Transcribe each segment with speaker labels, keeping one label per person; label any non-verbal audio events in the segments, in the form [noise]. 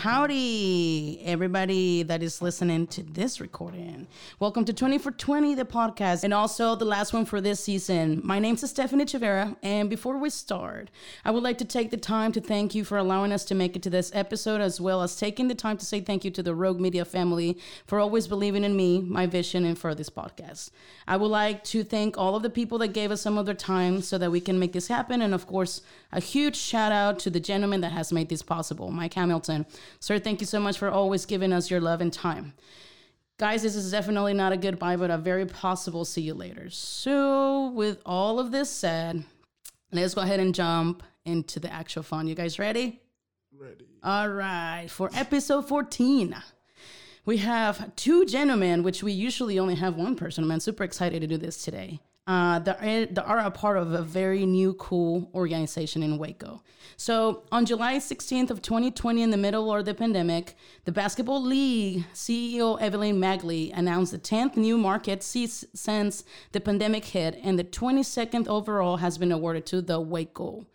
Speaker 1: Howdy, everybody that is listening to this recording. Welcome to 20 for 20, the podcast, and also the last one for this season. My name is Stephanie Chivera, and before we start, I would like to take the time to thank you for allowing us to make it to this episode, as well as taking the time to say thank you to the Rogue Media family for always believing in me, my vision, and for this podcast. I would like to thank all of the people that gave us some of their time so that we can make this happen, and of course, a huge shout out to the gentleman that has made this possible, Mike Hamilton. Sir, thank you so much for always giving us your love and time. Guys, this is definitely not a goodbye, but a very possible see you later. So, with all of this said, let's go ahead and jump into the actual fun. You guys ready?
Speaker 2: Ready.
Speaker 1: All right, for episode 14. We have two gentlemen, which we usually only have one person. I'm super excited to do this today. Uh, that, are, that are a part of a very new, cool organization in Waco. So on July 16th of 2020, in the middle of the pandemic, the Basketball League CEO Evelyn Magley announced the 10th new market since the pandemic hit, and the 22nd overall has been awarded to the Waco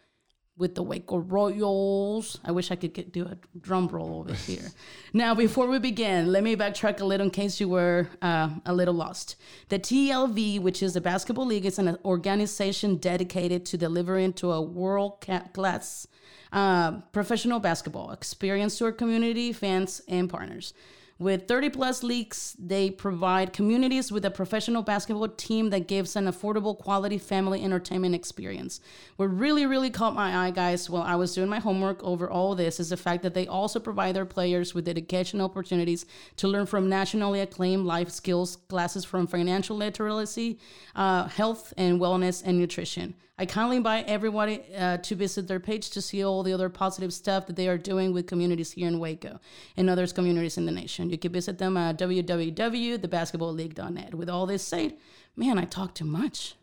Speaker 1: with the Waco Royals. I wish I could get, do a drum roll over [laughs] here. now, before we begin, let me backtrack a little in case you were uh, a little lost. The TBL, which is the Basketball League, is an organization dedicated to delivering to a world class uh, professional basketball experience to our community, fans, and partners. With 30 plus leagues, they provide communities with a professional basketball team that gives an affordable, quality family entertainment experience. What really, really caught my eye, guys, while I was doing my homework over all this is the fact that they also provide their players with educational opportunities to learn from nationally acclaimed life skills classes from financial literacy, uh, health and wellness, and nutrition. I kindly invite everybody uh, to visit their page to see all the other positive stuff that they are doing with communities here in Waco and other communities in the nation. You can visit them at www.thebasketballleague.net. With all this said, man, I talk too much.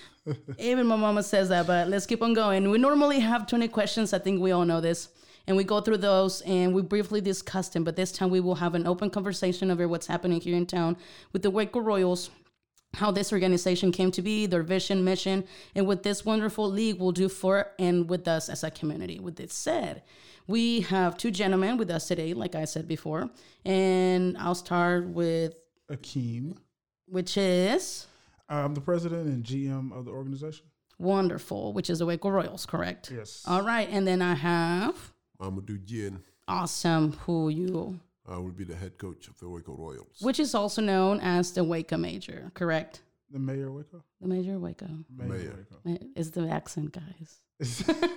Speaker 1: [laughs] Even my mama says that, but let's keep on going. We normally have 20 questions. I think we all know this. And we go through those and we briefly discuss them, but this time we will have an open conversation over what's happening here in town with the Waco Royals, how this organization came to be, their vision, mission, and what this wonderful league will do for and with us as a community. With this said, we have two gentlemen with us today, like I said before, and I'll start with
Speaker 2: Akeem.
Speaker 1: which is
Speaker 2: I'm the president and GM of the organization.
Speaker 1: wonderful, which is the Waco Royals, correct?
Speaker 2: Yes.
Speaker 1: All right, and then I have
Speaker 3: Amadou Diene.
Speaker 1: awesome, who you, Uh,
Speaker 3: I will be the head coach of the Waco Royals.
Speaker 1: which is also known as the Waco Major, correct?
Speaker 2: The mayor of Waco.
Speaker 1: The Major Waco
Speaker 3: Mayor. Waco.
Speaker 1: Is the accent, guys.
Speaker 2: Waco. [laughs]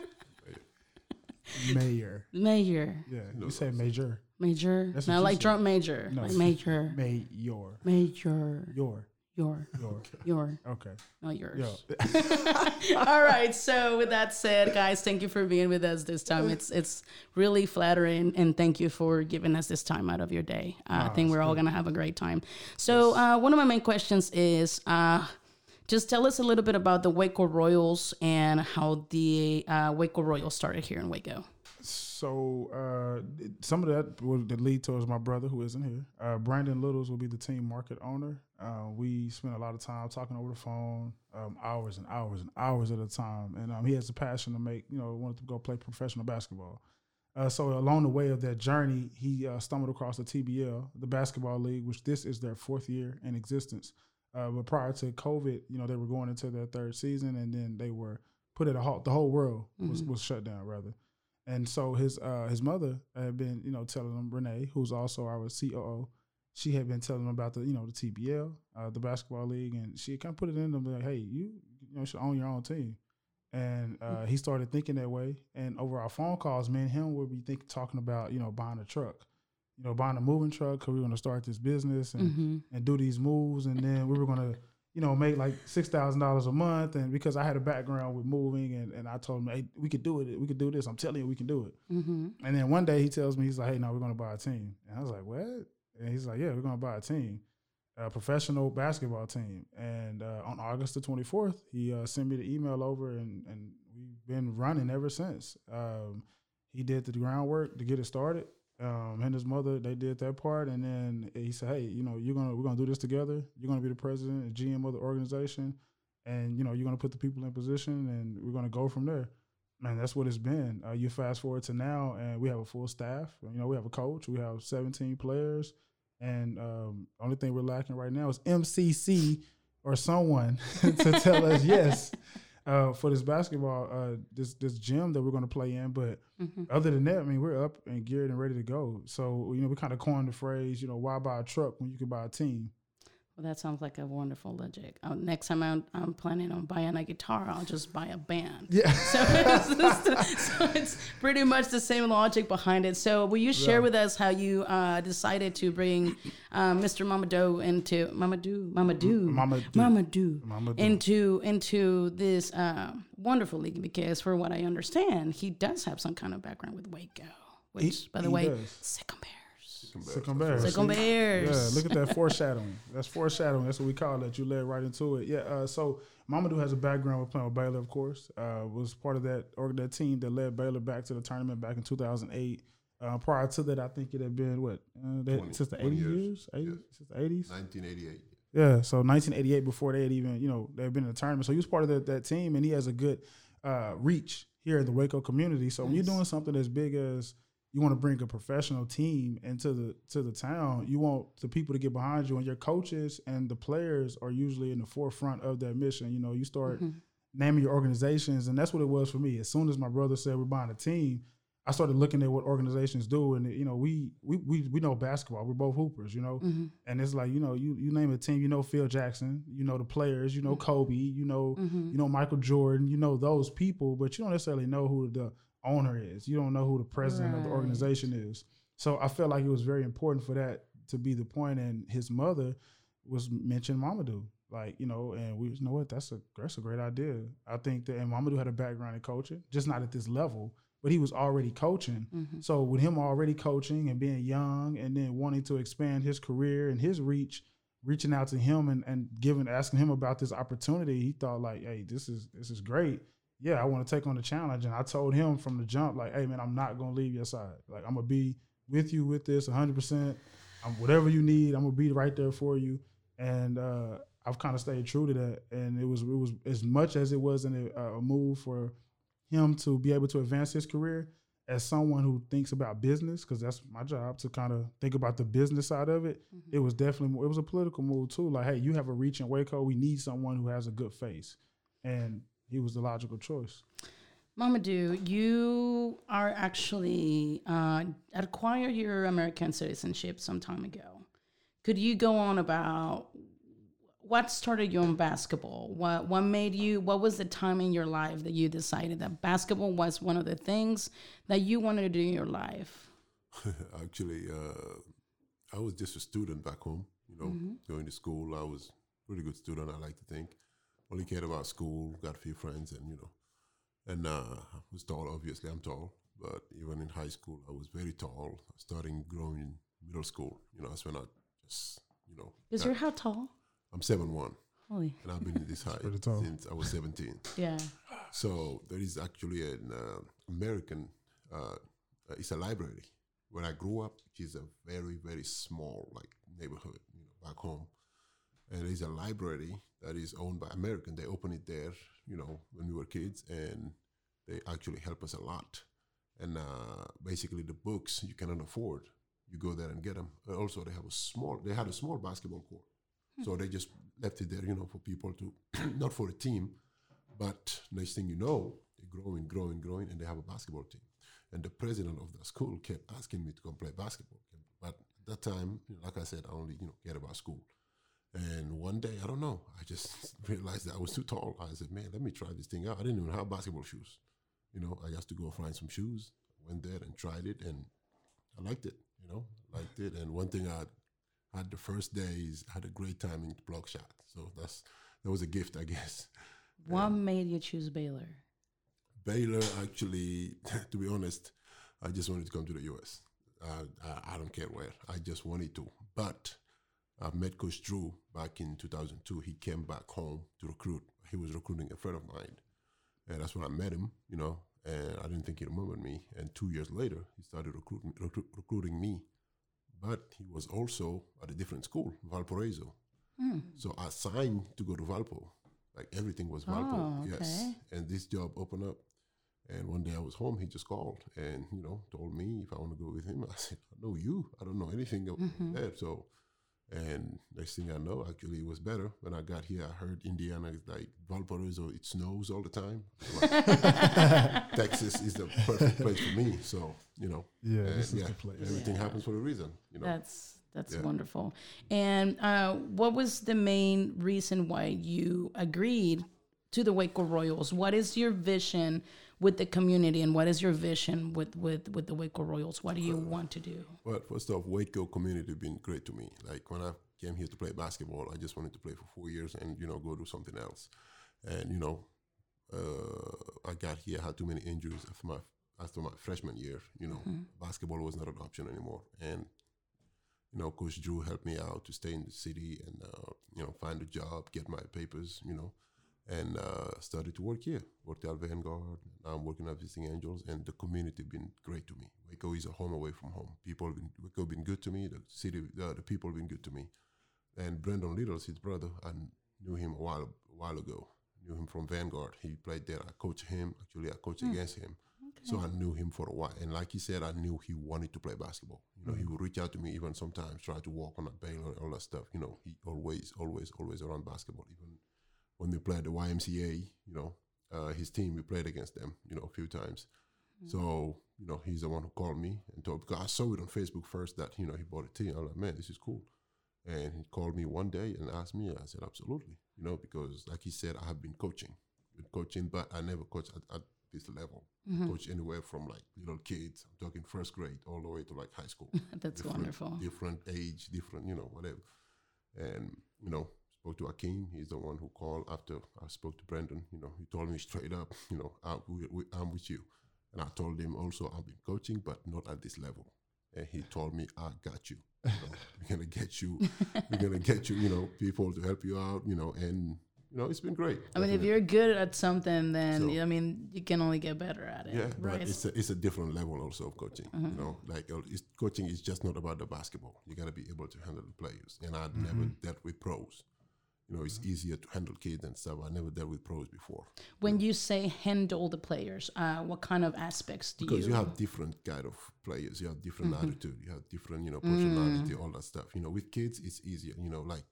Speaker 2: [laughs] mayor.
Speaker 1: Major,
Speaker 2: Yeah. You say major.
Speaker 1: major,
Speaker 2: That's
Speaker 1: not like
Speaker 2: said.
Speaker 1: drum major,
Speaker 2: No.
Speaker 1: like major, [laughs]
Speaker 2: Mayor.
Speaker 1: major,
Speaker 2: Your.
Speaker 1: Your,
Speaker 2: Your.
Speaker 1: your,
Speaker 2: Okay.
Speaker 1: not yours.
Speaker 2: Yo. [laughs]
Speaker 1: All right. So with that said, guys, thank you for being with us this time. It's it's really flattering, and thank you for giving us this time out of your day. Uh, I think we're all gonna have a great time. So uh, one of my main questions is. Uh, just tell us a little bit about the Waco Royals and how the uh, Waco Royals started here in Waco.
Speaker 2: So uh, some of that will lead towards my brother who isn't here. Uh, Brandon Littles will be the team market owner. Uh, we spent a lot of time talking over the phone, um, hours and hours and hours at a time. And um, he has a passion to make, you know, wanted to go play professional basketball. Uh, so along the way of that journey, he uh, stumbled across the TBL, the basketball league, which this is their fourth year in existence. Uh, but prior to COVID, you know, they were going into their third season, and then they were put at a halt. The whole world was, was shut down, rather. And so his uh, his mother had been, you know, telling him Renee, who's also our COO, she had been telling him about the, you know, the TBL, uh, the basketball league, and she kind of put it in them like, hey, you, you know, should own your own team. And uh, he started thinking that way. And over our phone calls, me and him would be think, talking about, you know, buying a truck, you know, buying a moving truck because we are going to start this business and,
Speaker 1: Mm-hmm.
Speaker 2: and do these moves. And then we were going to, you know, make like $6,000 a month. And because I had a background with moving and, and I told him, hey, we could do it. We could do this. I'm telling you, we can do it.
Speaker 1: Mm-hmm.
Speaker 2: And then one day he tells me, he's like, hey, now we're going to buy a team. And I was like, what? And he's like, yeah, we're going to buy a team, a professional basketball team. And uh, on August the 24th, he uh, sent me the email over and, and we've been running ever since. Um, he did the groundwork to get it started. Um, and his mother, they did that part. And then he said, hey, you know, you're to, we're to do this together. You're to be the president and GM of the organization. And, you know, you're to put the people in position and we're to go from there man, that's what it's been. Uh, you fast forward to now, and we have a full staff. You know, we have a coach. We have 17 players, and um, only thing we're lacking right now is MCC or someone [laughs] to tell us yes uh, for this basketball, uh, this this gym that we're going to play in. But
Speaker 1: Mm-hmm.
Speaker 2: other than that, I mean, we're up and geared and ready to go. So you know, we kind of coined the phrase, you know, why buy a truck when you can buy a team?
Speaker 1: Well, that sounds like a wonderful logic. Uh, next time I'm, I'm planning on buying a guitar, I'll just buy a band.
Speaker 2: Yeah. [laughs]
Speaker 1: So it's, just- so it's pretty much the same logic behind it. So will you share
Speaker 2: Yeah.
Speaker 1: with us how you uh, decided to bring uh, Mr. Mamadou into Mamadou Mamadou
Speaker 2: Mamadou.
Speaker 1: Mamadou,
Speaker 2: Mamadou.
Speaker 1: into into this uh, wonderful league? Because for what I understand, he does have some kind of background with Waco, which, by the way,
Speaker 2: does.
Speaker 1: Sic 'em Bears.
Speaker 2: Sic 'em Bears.
Speaker 1: Sic 'em
Speaker 2: See?
Speaker 1: Bears.
Speaker 2: Yeah, look at that [laughs] foreshadowing. That's foreshadowing. That's what we call it. You led right into it. Yeah. Uh, so Mamadou has a background with playing with Baylor, of course. Uh, was part of that or that team that led Baylor back to the tournament back in 2008. Uh, prior to that, I think it had been what uh, that,
Speaker 3: 20
Speaker 2: since the
Speaker 3: 20
Speaker 2: 80
Speaker 3: years.
Speaker 2: years, 80,
Speaker 3: Yes.
Speaker 2: since the 80s.
Speaker 3: 1988.
Speaker 2: Yeah, so 1988 before they had even, you know, they had been in the tournament. So he was part of that, that team, and he has a good uh, reach here in the Waco community. So when you're doing something as big as you want to bring a professional team into the to the town, you want the people to get behind you, and your coaches and the players are usually in the forefront of that mission. You know, you start mm-hmm. naming your organizations, and that's what it was for me. As soon as my brother said we're buying a team, I started looking at what organizations do, and you know, we we we, we know basketball. We're both hoopers, you know, mm-hmm. and it's like you know, you you name a team, you know Phil Jackson, you know the players, you know mm-hmm. Kobe, you know you know Michael Jordan, you know those people, but you don't necessarily know who the owner is. You don't know who the president of the organization is. So I felt like it was very important for that to be the point. and his mother was mentioned Mamadou. Like, you know, and we you know what, that's a that's a great idea. I think that and Mamadou had a background in coaching, just not at this level, but he was already coaching. Mm-hmm. So with him already coaching and being young and then wanting to expand his career and his reach, reaching out to him and, and giving asking him about this opportunity, he thought like, hey, this is this is great. Yeah, I want to take on the challenge. And I told him from the jump, like, hey man, I'm not gonna leave your side. Like I'm gonna be with you with this 100 percent I'm whatever you need, I'm gonna be right there for you. And uh, I've kind of stayed true to that. And it was it was as much as it was in a, a move for him to be able to advance his career as someone who thinks about business, because that's my job to kind of think about the business side of it. It was definitely more, it was a political move too. Like, hey, you have a reach in Waco. We need someone who has a good face, and he was the logical choice.
Speaker 1: Mamadou, you are actually uh, acquired your American citizenship some time ago. Could you go on about what started you on basketball? What what made you? What was the time in your life that you decided that basketball was one of the things that you wanted to do in your life? [laughs]
Speaker 3: Actually, uh, I was just a student back home. You know, going to school. I was a pretty good student. I like to think. Only cared about school. Got a few friends, and you know, and uh, I was tall. Obviously, I'm tall. But even in high school, I was very tall. Starting growing in middle school. You know, that's when I just you know.
Speaker 1: Because
Speaker 3: got-
Speaker 1: you're how tall?
Speaker 3: I'm seven one,
Speaker 1: Holy,
Speaker 3: and I've been this high since I was seventeen.
Speaker 1: yeah.
Speaker 3: So there is actually an uh, American. Uh, uh, it's a library where I grew up, which is a very very small like neighborhood, you know, back home. And there's a library that is owned by American. They opened it there, you know, when we were kids, and they actually help us a lot. and uh, basically the books you cannot afford. You go there and get them. also, they have a small. They had a small basketball court, so they just left it there, you know, for people to, [clears throat] not for a team, but next thing you know, they're growing, growing, growing, and they have a basketball team. And the president of the school kept asking me to come play basketball. But at that time, like I said, I only you know cared about school. And one day, I don't know, I just [laughs] realized that I was too tall. I said, man, let me try this thing out. I didn't even have basketball shoes. You know, I just to go find some shoes. Went there and tried it, and I liked it. You know, liked it. And one thing I had the first days, I had a great time in block shot. So that's that was a gift, I [laughs] guess.
Speaker 1: What made you choose Baylor?
Speaker 3: Baylor, actually, [laughs] to be honest, I just wanted to come to the US. Uh, I, I, don't care where. I just wanted to. But I met Coach Drew back in 2002. He came back home to recruit. He was recruiting a friend of mine. And that's when I met him, you know, and I didn't think he remembered me. And two years later, he started recruiting, recru- recruiting me. But he was also at a different school, Valparaiso. Mm. So I signed to go to Valpo. Like everything was Valpo. Oh, okay. Yes. And this job opened up. And one day I was home, he just called and, you know, told me if I want to go with him. [laughs] I said, I know you. I don't know anything mm-hmm. there. So and next thing I know, actually, it was better. When I got here, I heard Indiana is like Valparaiso, it snows all the time. Like, [laughs] Texas is the perfect place for me. So, you know,
Speaker 2: yeah, this yeah, the place.
Speaker 3: Everything
Speaker 1: yeah.
Speaker 3: happens for a reason, you know.
Speaker 1: That's that's yeah. wonderful. And uh, what was the main reason why you agreed to the Waco Royals? What is your vision with the community and what is your vision with with with the Waco Royals? What do you want to do?
Speaker 3: Well, first off, Waco community been great to me. Like when I came here to play basketball, I just wanted to play for four years and you know go do something else. And you know, uh, I got here, had too many injuries after my after my freshman year. You know, mm-hmm. basketball was not an option anymore, and you know, Coach Drew helped me out to stay in the city and uh, you know find a job, get my papers. You know, and uh, started to work here. Worked at Vanguard. Now I'm working at Visiting Angels, and the community been great to me. Waco is a home away from home. People have been Waco been good to me. The city, the, the people have been good to me. And Brandon Littles, his brother, I knew him a while a while ago. Knew him from Vanguard. He played there. I coached him. Actually, I coached mm. against him. Okay. So I knew him for a while. And like he said, I knew he wanted to play basketball. You know, mm. he would reach out to me even sometimes, try to walk on a Baylor, all that stuff. You know, he always, always, always around basketball. Even when they played the YMCA, you know, uh, his team, we played against them, you know, a few times. Mm-hmm. So, you know, he's the one who called me and told, because I saw it on Facebook first that, you know, he bought a team. I'm like, man, this is cool. And he called me one day and asked me. I said, absolutely, you know, because like he said, I have been coaching, been coaching, but I never coached at, at this level. Mm-hmm. Coach anywhere from like little kids, I'm talking first grade, all the way to like high school. [laughs]
Speaker 1: That's
Speaker 3: different,
Speaker 1: wonderful.
Speaker 3: Different age, different, you know, whatever. And, you know, spoke to Akeem. He's the one who called after I spoke to Brendan. You know, he told me straight up, you know, I, we, we, I'm with you. And I told him also I've been coaching, but not at this level. And he told me, I got you. you know, we're gonna get you. We're gonna get you. You know, people to help you out. You know, and you know, it's been great.
Speaker 1: I mean, if you're good at something, then so, I mean, you can only get better at it.
Speaker 3: Yeah, right. But it's a, it's a different level also of coaching. Mm-hmm. You know, like uh, coaching is just not about the basketball. You got to be able to handle the players. And I'd mm-hmm. never dealt with pros you know, it's easier to handle kids and stuff. I never dealt with pros before.
Speaker 1: When you say handle the players, uh, what kind of aspects do
Speaker 3: because
Speaker 1: you?
Speaker 3: Because you have different kind of players. You have different mm-hmm. attitude. You have different, you know, personality, mm. all that stuff. You know, with kids, it's easier. You know, like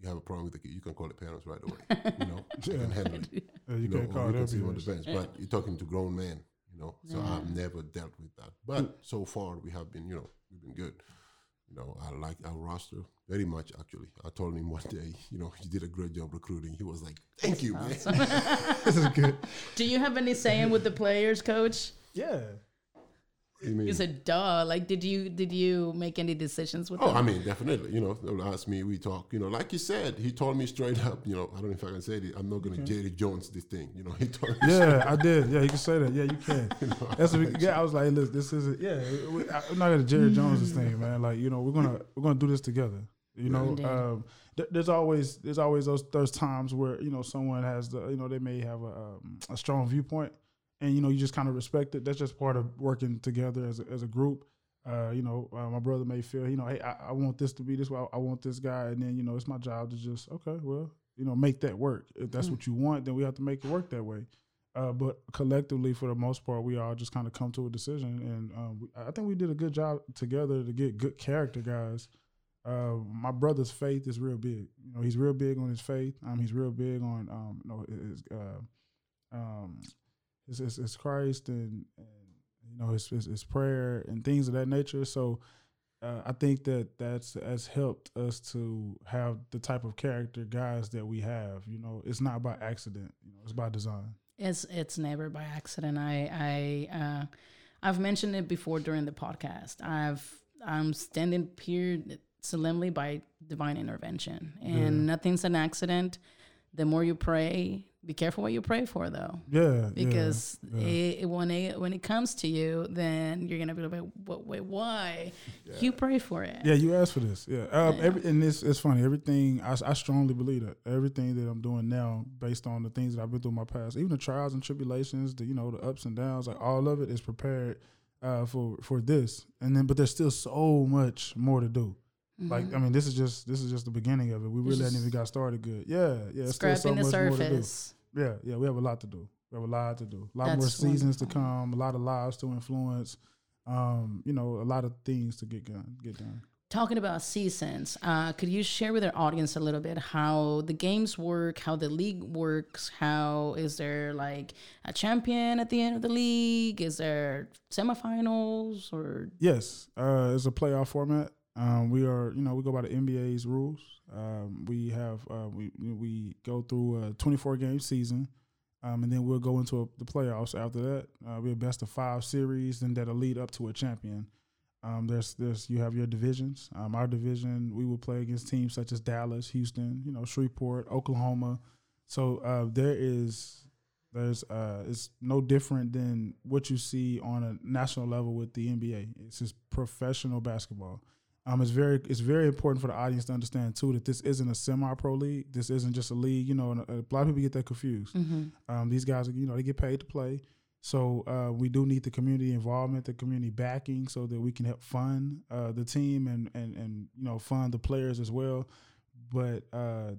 Speaker 3: you have a problem with the kid, you can call the parents right away. you know, [laughs] you can handle it.
Speaker 2: Yeah, you, you know, can't call them.
Speaker 3: on the bench, but you're talking to grown men. You know, so yeah. I've never dealt with that. But so far, we have been, you know, we've been good. You know, I like our roster very much. Actually, I told him one day, you know, you did a great job recruiting. He was like, "Thank you, awesome. man. [laughs]
Speaker 2: this is good." [laughs]
Speaker 1: Do you have any saying with the players, coach?
Speaker 2: Yeah,
Speaker 1: you mean? You said, "Duh!" Like, did you did you make any decisions with?
Speaker 3: Oh,
Speaker 1: them?
Speaker 3: I mean, definitely. You know, they'll ask me. We talk. You know, like you said, he told me straight up. You know, I don't know if I can say it. I'm not going to okay. Jerry Jones this thing. You know, he told
Speaker 2: me. Yeah, I did. Yeah, you can say that. Yeah, you can. [laughs] you know, That's what we, yeah. I was like, listen, this is Yeah, I'm not going to Jerry Jones this thing, man. Like, you know, we're gonna we're gonna do this together. You know, um, th- there's always there's always those those times where you know someone has the you know they may have a um, a strong viewpoint and you know you just kind of respect it. That's just part of working together as a, as a group. Uh, you know, uh, my brother may feel, you know, hey, I, I, want this to be this way. I want this guy, and then you know, it's my job to just okay, well, you know, make that work. If that's mm. what you want, then we have to make it work that way. Uh, but collectively, for the most part, we all just kind of come to a decision, and um, we, I think we did a good job together to get good character guys. Uh, my brother's faith is real big. You know, he's real big on his faith. Um, he's real big on um, you know, his, uh, um, his, his, his Christ and, and you know it's, his, his prayer and things of that nature. So uh, I think that that's has helped us to have the type of character guys that we have. You know, it's not by accident. You know, it's by design.
Speaker 1: It's it's never by accident. I I uh, I've mentioned it before during the podcast. I've I'm standing here solemnly by divine intervention, and nothing's an accident. The more you pray, be careful what you pray for, though.
Speaker 2: Yeah,
Speaker 1: because
Speaker 2: yeah, yeah.
Speaker 1: It, when it when it comes to you, then you're gonna be like, wait, wait why? You pray for it.
Speaker 2: Yeah, you asked for this. Yeah, um,
Speaker 1: Yeah.
Speaker 2: Every, and it's it's funny. Everything I, I strongly believe that everything that I'm doing now, based on the things that I've been through in my past, even the trials and tribulations, the you know the ups and downs, like all of it is prepared uh, for for this. And then, but there's still so much more to do. Like I mean, this is just this is just the beginning of it. We really hadn't even got started good. Yeah, yeah. still so
Speaker 1: the
Speaker 2: much more to do.
Speaker 1: surface.
Speaker 2: Yeah, yeah, we have a lot to do. We have a lot to do. A lot more
Speaker 1: That's
Speaker 2: seasons to come. A lot of lives to influence. Um, you know, a lot of things to get done. Get done.
Speaker 1: Talking about seasons, uh, could you share with our audience a little bit how the games work, how the league works? How is there like a champion at the end of the league? Is there semifinals or
Speaker 2: Yes, uh, it's a playoff format. Um, we are, you know, we go by the NBA's rules. Um, we have uh, we we go through a 24 game season, um, and then we'll go into a, the playoffs after that. Uh, we're best of five series, and that'll lead up to a champion. Um, there's there's you have your divisions. Um, our division we will play against teams such as Dallas, Houston, you know, Shreveport, Oklahoma. So uh, there is there's uh, it's no different than what you see on a national level with the NBA. It's just professional basketball. Um, it's very it's very important for the audience to understand too that this isn't a semi-pro league. This isn't just a league. You know, and a, lot of people get that confused. Um, these guys, you know, they get paid to play. So uh, we do need the community involvement, the community backing, so that we can help fund uh, the team and, and and you know fund the players as well. But uh,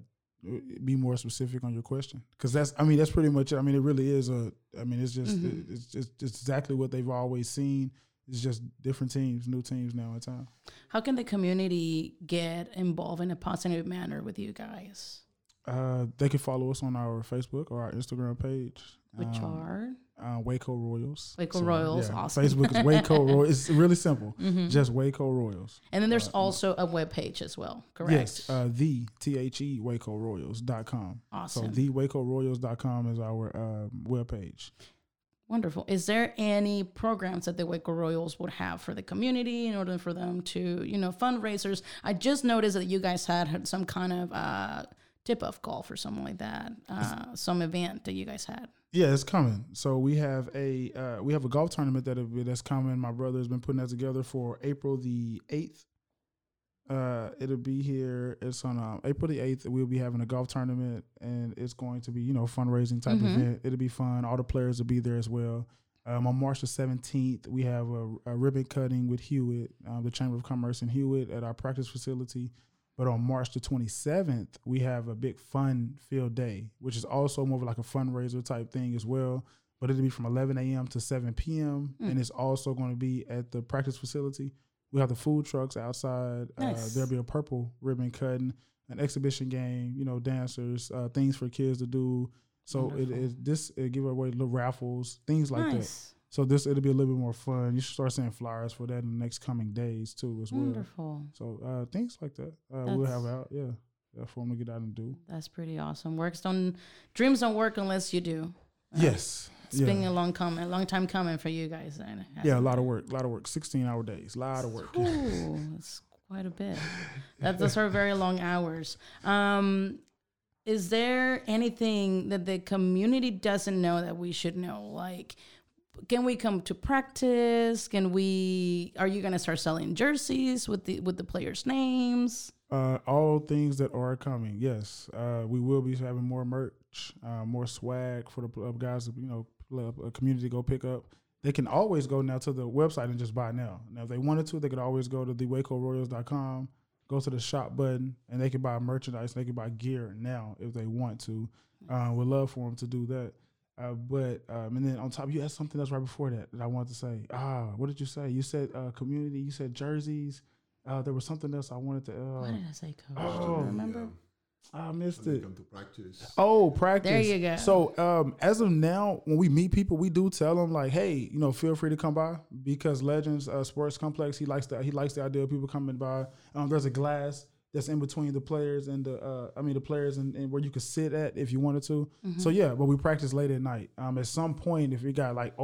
Speaker 2: be more specific on your question, because that's I mean that's pretty much it. I mean it really is a. I mean it's just it's just it's exactly what they've always seen. It's just different teams, new teams now in time.
Speaker 1: how can the community get involved in a positive manner with you guys?
Speaker 2: Uh, they can follow us on our Facebook or our Instagram page.
Speaker 1: Which
Speaker 2: um,
Speaker 1: are
Speaker 2: uh, Waco Royals.
Speaker 1: Waco Royals, awesome.
Speaker 2: Facebook is [laughs] Waco Royals. It's really simple.
Speaker 1: Mm-hmm.
Speaker 2: Just Waco Royals.
Speaker 1: and then there's also a web page as well, correct?
Speaker 2: Yes, uh, the T H E Waco Royals.com.
Speaker 1: Awesome.
Speaker 2: So the Waco Royals.com is our um, webpage.
Speaker 1: Wonderful. Is there any programs that the Waco Royals would have for the community in order for them to, you know, fundraisers? I just noticed that you guys had, had some kind of uh, tip-off golf or something like that, uh, some event that you guys had.
Speaker 2: Yeah, it's coming. So we have a uh, we have a golf tournament that that's coming. My brother has been putting that together for April the eighth. Uh, it'll be here. It's on uh, April the eighth. We'll be having a golf tournament, and it's going to be you know fundraising type event. It'll be fun. All the players will be there as well. Um, on March the seventeenth, we have a, a ribbon cutting with Hewitt, uh, the Chamber of Commerce in Hewitt, at our practice facility. But on March the 27th, we have a big fun field day, which is also more of like a fundraiser type thing as well. But it'll be from 11 a.m. to 7 p.m. And it's also going to be at the practice facility. We have the food trucks outside.
Speaker 1: Nice.
Speaker 2: Uh, there'll be a purple ribbon cutting, an exhibition game, you know, dancers, uh, things for kids to do. So it is this it give away little raffles, things like that.
Speaker 1: nice.
Speaker 2: So this it'll be a little bit more fun. You should start seeing flyers for that in the next coming days too as well.
Speaker 1: Wonderful.
Speaker 2: So uh, things like that uh, we'll have out. Yeah, yeah, for them to get out and do.
Speaker 1: That's pretty awesome. Works don't, dreams don't work unless you do.
Speaker 2: yes.
Speaker 1: It's
Speaker 2: yeah.
Speaker 1: been a long coming, a long time coming for you guys. Then.
Speaker 2: yeah, a lot of work. A lot of work. Sixteen hour days. A lot of work.
Speaker 1: Ooh, [laughs] that's quite a bit. That, those are very long hours. Um, is there anything that the community doesn't know that we should know? Like, can we come to practice? Can we? Are you gonna start selling jerseys with the with the players' names?
Speaker 2: Uh, all things that are coming. Yes, uh, we will be having more merch, uh, more swag for the guys. You know, a community to go pick up. They can always go now to the website and just buy now. Now, if they wanted to, they could always go to the WacoRoyals.com, go to the shop button, and they can buy merchandise. They can buy gear now if they want to. Uh, we'd love for them to do that. Uh, but um, and then on top, you had something else right before that that I wanted to say. Ah, what did you say? You said uh, community. You said jerseys. Uh, there was something else I wanted to. Uh,
Speaker 1: What did I say, Coach?
Speaker 2: Oh.
Speaker 1: Do you remember?
Speaker 2: I missed
Speaker 3: When
Speaker 2: it.
Speaker 3: come to practice.
Speaker 2: Oh, practice.
Speaker 1: There you go.
Speaker 2: So, um, as of now, when we meet people, we do tell them like, "Hey, you know, feel free to come by because Legends uh, Sports Complex. He likes that. He likes the idea of people coming by. Um, there's a glass that's in between the players and the, uh, I mean, the players and, and where you could sit at if you wanted to.
Speaker 1: Mm-hmm.
Speaker 2: So yeah, but we practice late at night. Um, at some point, if we got like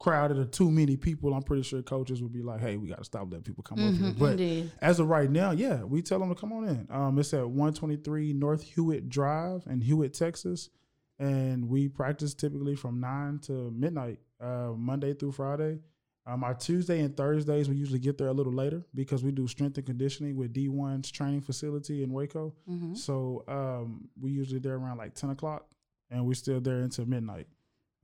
Speaker 2: overcrowded or too many people, I'm pretty sure coaches would be like, "Hey, we got to stop letting people come up here." But
Speaker 1: Indeed.
Speaker 2: as of right now, yeah, we tell them to come on in. Um, it's at 123 North Hewitt Drive in Hewitt, Texas, and we practice typically from nine to midnight, uh, Monday through Friday. Um, our Tuesday and Thursdays we usually get there a little later because we do strength and conditioning with D1's training facility in Waco.
Speaker 1: Mm-hmm.
Speaker 2: So um, we usually there around like 10 o'clock, and we're still there until midnight.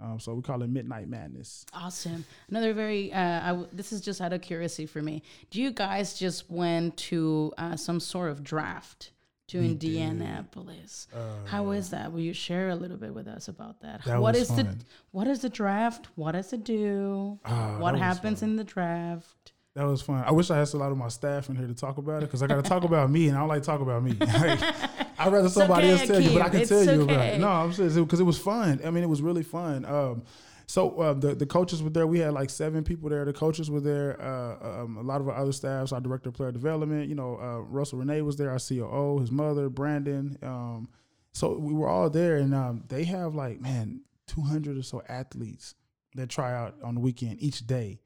Speaker 2: Um, so we call it Midnight Madness.
Speaker 1: Awesome. Another very, uh, I w- this is just out of curiosity for me. Do you guys just went to uh, some sort of draft to Indianapolis? How is that? Will you share a little bit with us about that?
Speaker 2: That
Speaker 1: What is the what is the draft? What does it do?
Speaker 2: Ah,
Speaker 1: what happens
Speaker 2: fun.
Speaker 1: in the draft?
Speaker 2: That was fun. I wish I had a lot of my staff in here to talk about it because I got to talk about me, and I don't like to talk about me. [laughs] Like, I'd rather somebody
Speaker 1: okay,
Speaker 2: else tell you, but I can
Speaker 1: It's
Speaker 2: tell you about it. No, I'm serious because it was fun. I mean, it was really fun. Um, so uh, the the coaches were there. We had like seven people there. The coaches were there. Uh, um, a lot of our other staffs, our director of player development. You know, uh, Russell Renee was there. Our COO, his mother, Brandon. Um, so we were all there, and um, they have like man, 200 or so athletes that try out on the weekend each day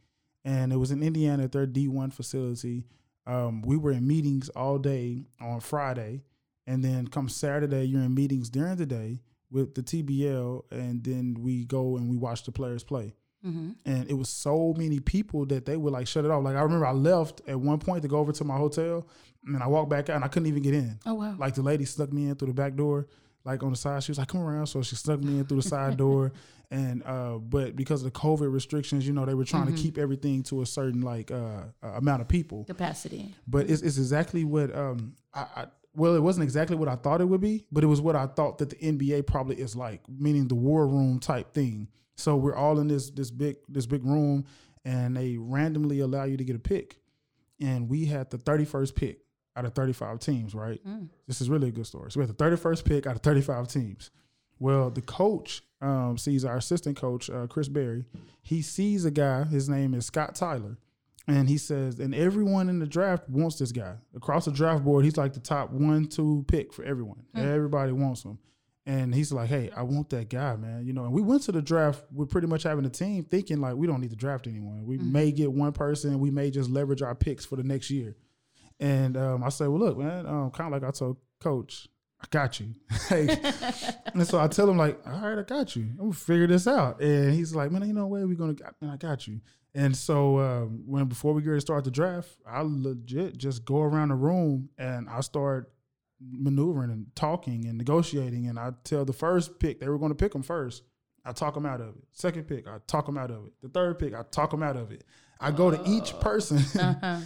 Speaker 2: and it was in Indiana at their D1 facility. Um, we were in meetings all day on Friday, and then come Saturday, you're in meetings during the day with the TBL, and then we go and we watch the players play.
Speaker 1: Mm-hmm.
Speaker 2: And it was so many people that they would like shut it off. Like I remember I left at one point to go over to my hotel, and I walked back out, and I couldn't even get in.
Speaker 1: Oh wow.
Speaker 2: Like the lady snuck me in through the back door, like on the side. She was like, "Come around," so she snuck me in through the side [laughs] door. And uh, but because of the COVID restrictions, you know, they were trying to keep everything to a certain like uh, uh, amount of people.
Speaker 1: Capacity.
Speaker 2: But it's, it's exactly what um I, I well, it wasn't exactly what I thought it would be, but it was what I thought that the NBA probably is like, meaning the war room type thing. So we're all in this this big this big room, and they randomly allow you to get a pick, and we had the thirty first pick out of thirty five teams. Right, this is really a good story. So we had the thirty first pick out of thirty five teams. Well, the coach um, sees our assistant coach uh, Chris Berry. He sees a guy. His name is Scott Tyler. And he says, and everyone in the draft wants this guy. Across the draft board, he's like the top one, two pick for everyone. Everybody wants him. And he's like, hey, I want that guy, man. You know, and we went to the draft with pretty much having a team thinking like we don't need to draft anyone. We may get one person, we may just leverage our picks for the next year. And um, I said, well, look, man, um, kind of like I told coach, I got you. [laughs] And so I tell him like, all right, I got you. I'm gonna figure this out. And he's like, man, you know what? We're gonna, man, I got you. And so um, when before we get ready to start the draft, I legit just go around the room and I start maneuvering and talking and negotiating. And I tell the first pick they were going to pick them first. I talk them out of it. Second pick, I talk them out of it. The third pick, I talk them out of it. I go to each person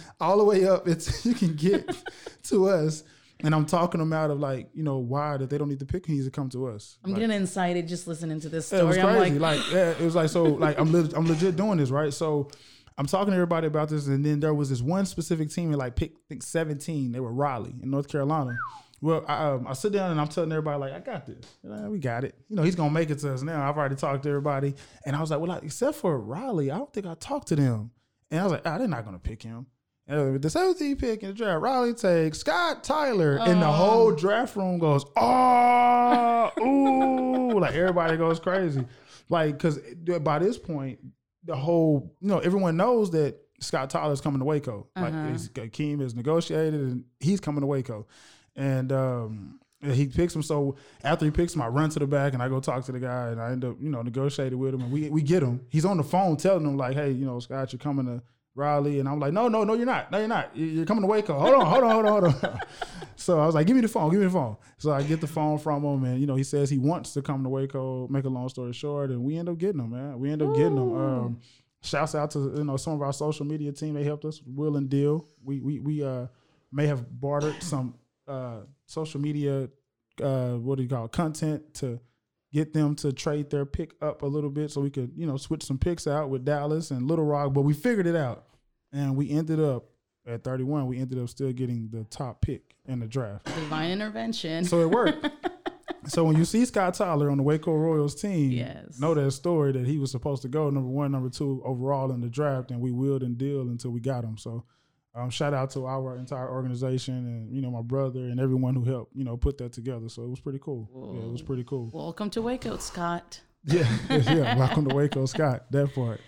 Speaker 2: [laughs] all the way up until you can get [laughs] to us. And I'm talking them out of like, you know, why that they don't need to pick. He needs to come to us.
Speaker 1: I'm
Speaker 2: Like,
Speaker 1: getting excited just listening to this
Speaker 2: yeah, it was
Speaker 1: story. I'm like,
Speaker 2: Like, yeah, it was like so. [laughs] Like I'm legit, I'm legit doing this right. So I'm talking to everybody about this, and then there was this one specific team that like picked I think 17. They were Raleigh in North Carolina. Well, I, um, I sit down and I'm telling everybody like, I got this. "Yeah, we got it. You know, he's gonna make it to us now. I've already talked to everybody, and I was like, well, like, except for Raleigh, I don't think I talked to them. And I was like, ah, they're not gonna pick him. And the 17th pick in the draft, Raleigh takes Scott Tyler, and the whole draft room goes, oh, ooh, like everybody goes crazy, like because by this point, the whole, you know, everyone knows that Scott Tyler's coming to Waco. Like Akeem is negotiated, and he's coming to Waco, and um, he picks him. So after he picks him, I run to the back and I go talk to the guy, and I end up, you know, negotiating with him, and we we get him. He's on the phone telling him like, hey, you know, Scott, you're coming to Raleigh, and I'm like, no, no, no, you're not. No, you're not. You- You're coming to Waco. Hold on, hold on, hold on, hold on. [laughs] so I was like, give me the phone, give me the phone. So I get the phone from him, and you know, he says he wants to come to Waco. Make a long story short, and we end up getting him, man. We end up getting him. Um, shouts out to you know some of our social media team. They helped us. Will and Deal. We we we uh may have bartered some uh social media uh what do you call it, content to get them to trade their pick up a little bit so we could, you know, switch some picks out with Dallas and Little Rock. But we figured it out, and we ended up at 31. We ended up still getting the top pick in the draft.
Speaker 1: Divine intervention.
Speaker 2: So it worked. [laughs] so when you see Scott Tyler on the Waco Royals team,
Speaker 1: Yes.
Speaker 2: know that story that he was supposed to go number one, number two overall in the draft, and we wheeled and dealed until we got him. So um, shout out to our entire organization and you know my brother and everyone who helped you know put that together. So it was pretty cool. Yeah, it was pretty cool.
Speaker 1: Welcome to Waco, Scott.
Speaker 2: Yeah, [laughs] yeah. Welcome to Waco, Scott. That part.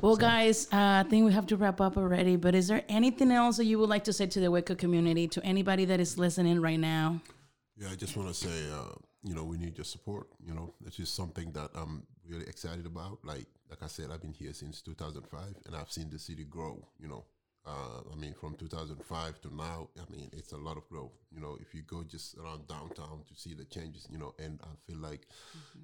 Speaker 1: Well, guys, uh, I think we have to wrap up already. But is there anything else that you would like to say to the Waco community, to anybody that is listening right now?
Speaker 3: Yeah, I just want to say, uh, you know, we need your support. You know, it's just something that I'm really excited about. Like, like I said, I've been here since 2005, and I've seen the city grow. You know, uh, I mean, from 2005 to now, I mean, it's a lot of growth. You know, if you go just around downtown to see the changes, you know, and I feel like,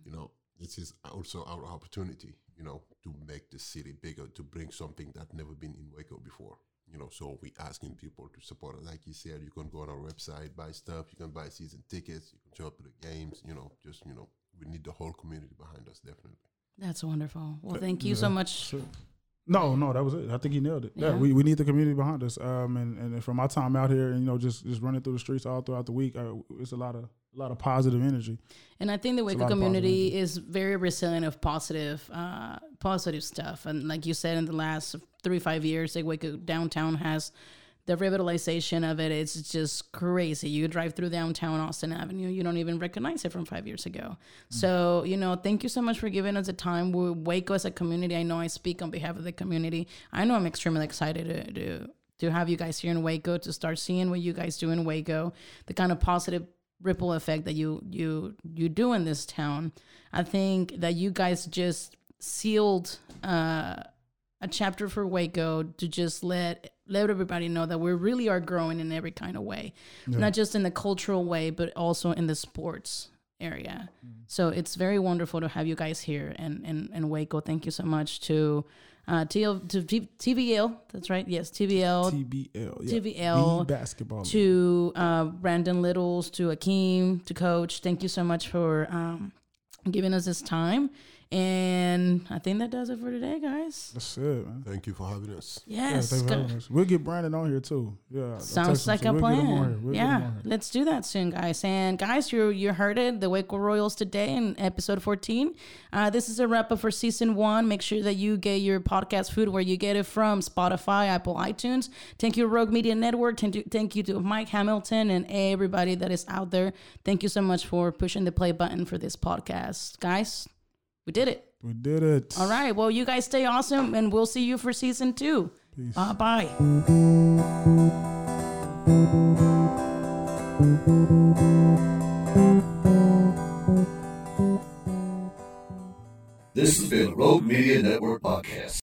Speaker 3: you know, this is also our opportunity. You know, to make the city bigger, to bring something that never been in Waco before. You know, so we asking people to support us. Like you said, you can go on our website, buy stuff. You can buy season tickets. You can show up to the games. You know, just you know, we need the whole community behind us, definitely.
Speaker 1: That's wonderful. Well, thank you so much.
Speaker 2: No, no, that was it. I think he nailed it. Yeah,
Speaker 1: Yeah.
Speaker 2: we, we need the community behind us. Um, and, and from my time out here, and you know, just just running through the streets all throughout the week, uh, it's a lot of a lot of positive energy.
Speaker 1: And I think the Waco community is very resilient of positive, uh, positive stuff. And like you said, in the last three five years, like Waco downtown has the revitalization of it. It's just crazy. You drive through downtown Austin Avenue, you don't even recognize it from five years ago. So you know, thank you so much for giving us the time. We Waco as a community. I know I speak on behalf of the community. I know I'm extremely excited to. to to have you guys here in Waco to start seeing what you guys do in Waco, the kind of positive ripple effect that you you you do in this town. I think that you guys just sealed uh, a chapter for Waco to just let let everybody know that we really are growing in every kind of way, not just in the cultural way, but also in the sports area. So it's very wonderful to have you guys here and in, in, Waco. Thank you so much to uh, TL, to T- TVL. That's right. Yes, TVL.
Speaker 2: TBL, yeah.
Speaker 1: TVL
Speaker 2: The basketball.
Speaker 1: to uh, Brandon Littles, to Akeem, to Coach. Thank you so much for um, giving us this time. And I think that does it for today, guys.
Speaker 2: That's it, man.
Speaker 3: Thank you for having us.
Speaker 1: Yes.
Speaker 2: thanks for having us. We'll get Brandon on here too. Yeah,
Speaker 1: Sounds
Speaker 2: text him,
Speaker 1: like
Speaker 2: so
Speaker 1: a
Speaker 2: we'll get him on
Speaker 1: plan.
Speaker 2: We'll
Speaker 1: yeah, let's do that soon, guys. And guys, you you heard it, the Waco Royals today in episode 14. Uh, this is a wrap up for season one. Make sure that you get your podcast food where you get it from Spotify, Apple, iTunes. Thank you, Rogue Media Network. Thank you, thank you to Mike Hamilton and everybody that is out there. Thank you so much for pushing the play button for this podcast, guys. We did it.
Speaker 2: We did it.
Speaker 1: All right. Well, you guys stay awesome, and we'll see you for season two.
Speaker 2: Peace.
Speaker 1: Bye bye.
Speaker 4: This has been a Rogue Media Network podcast.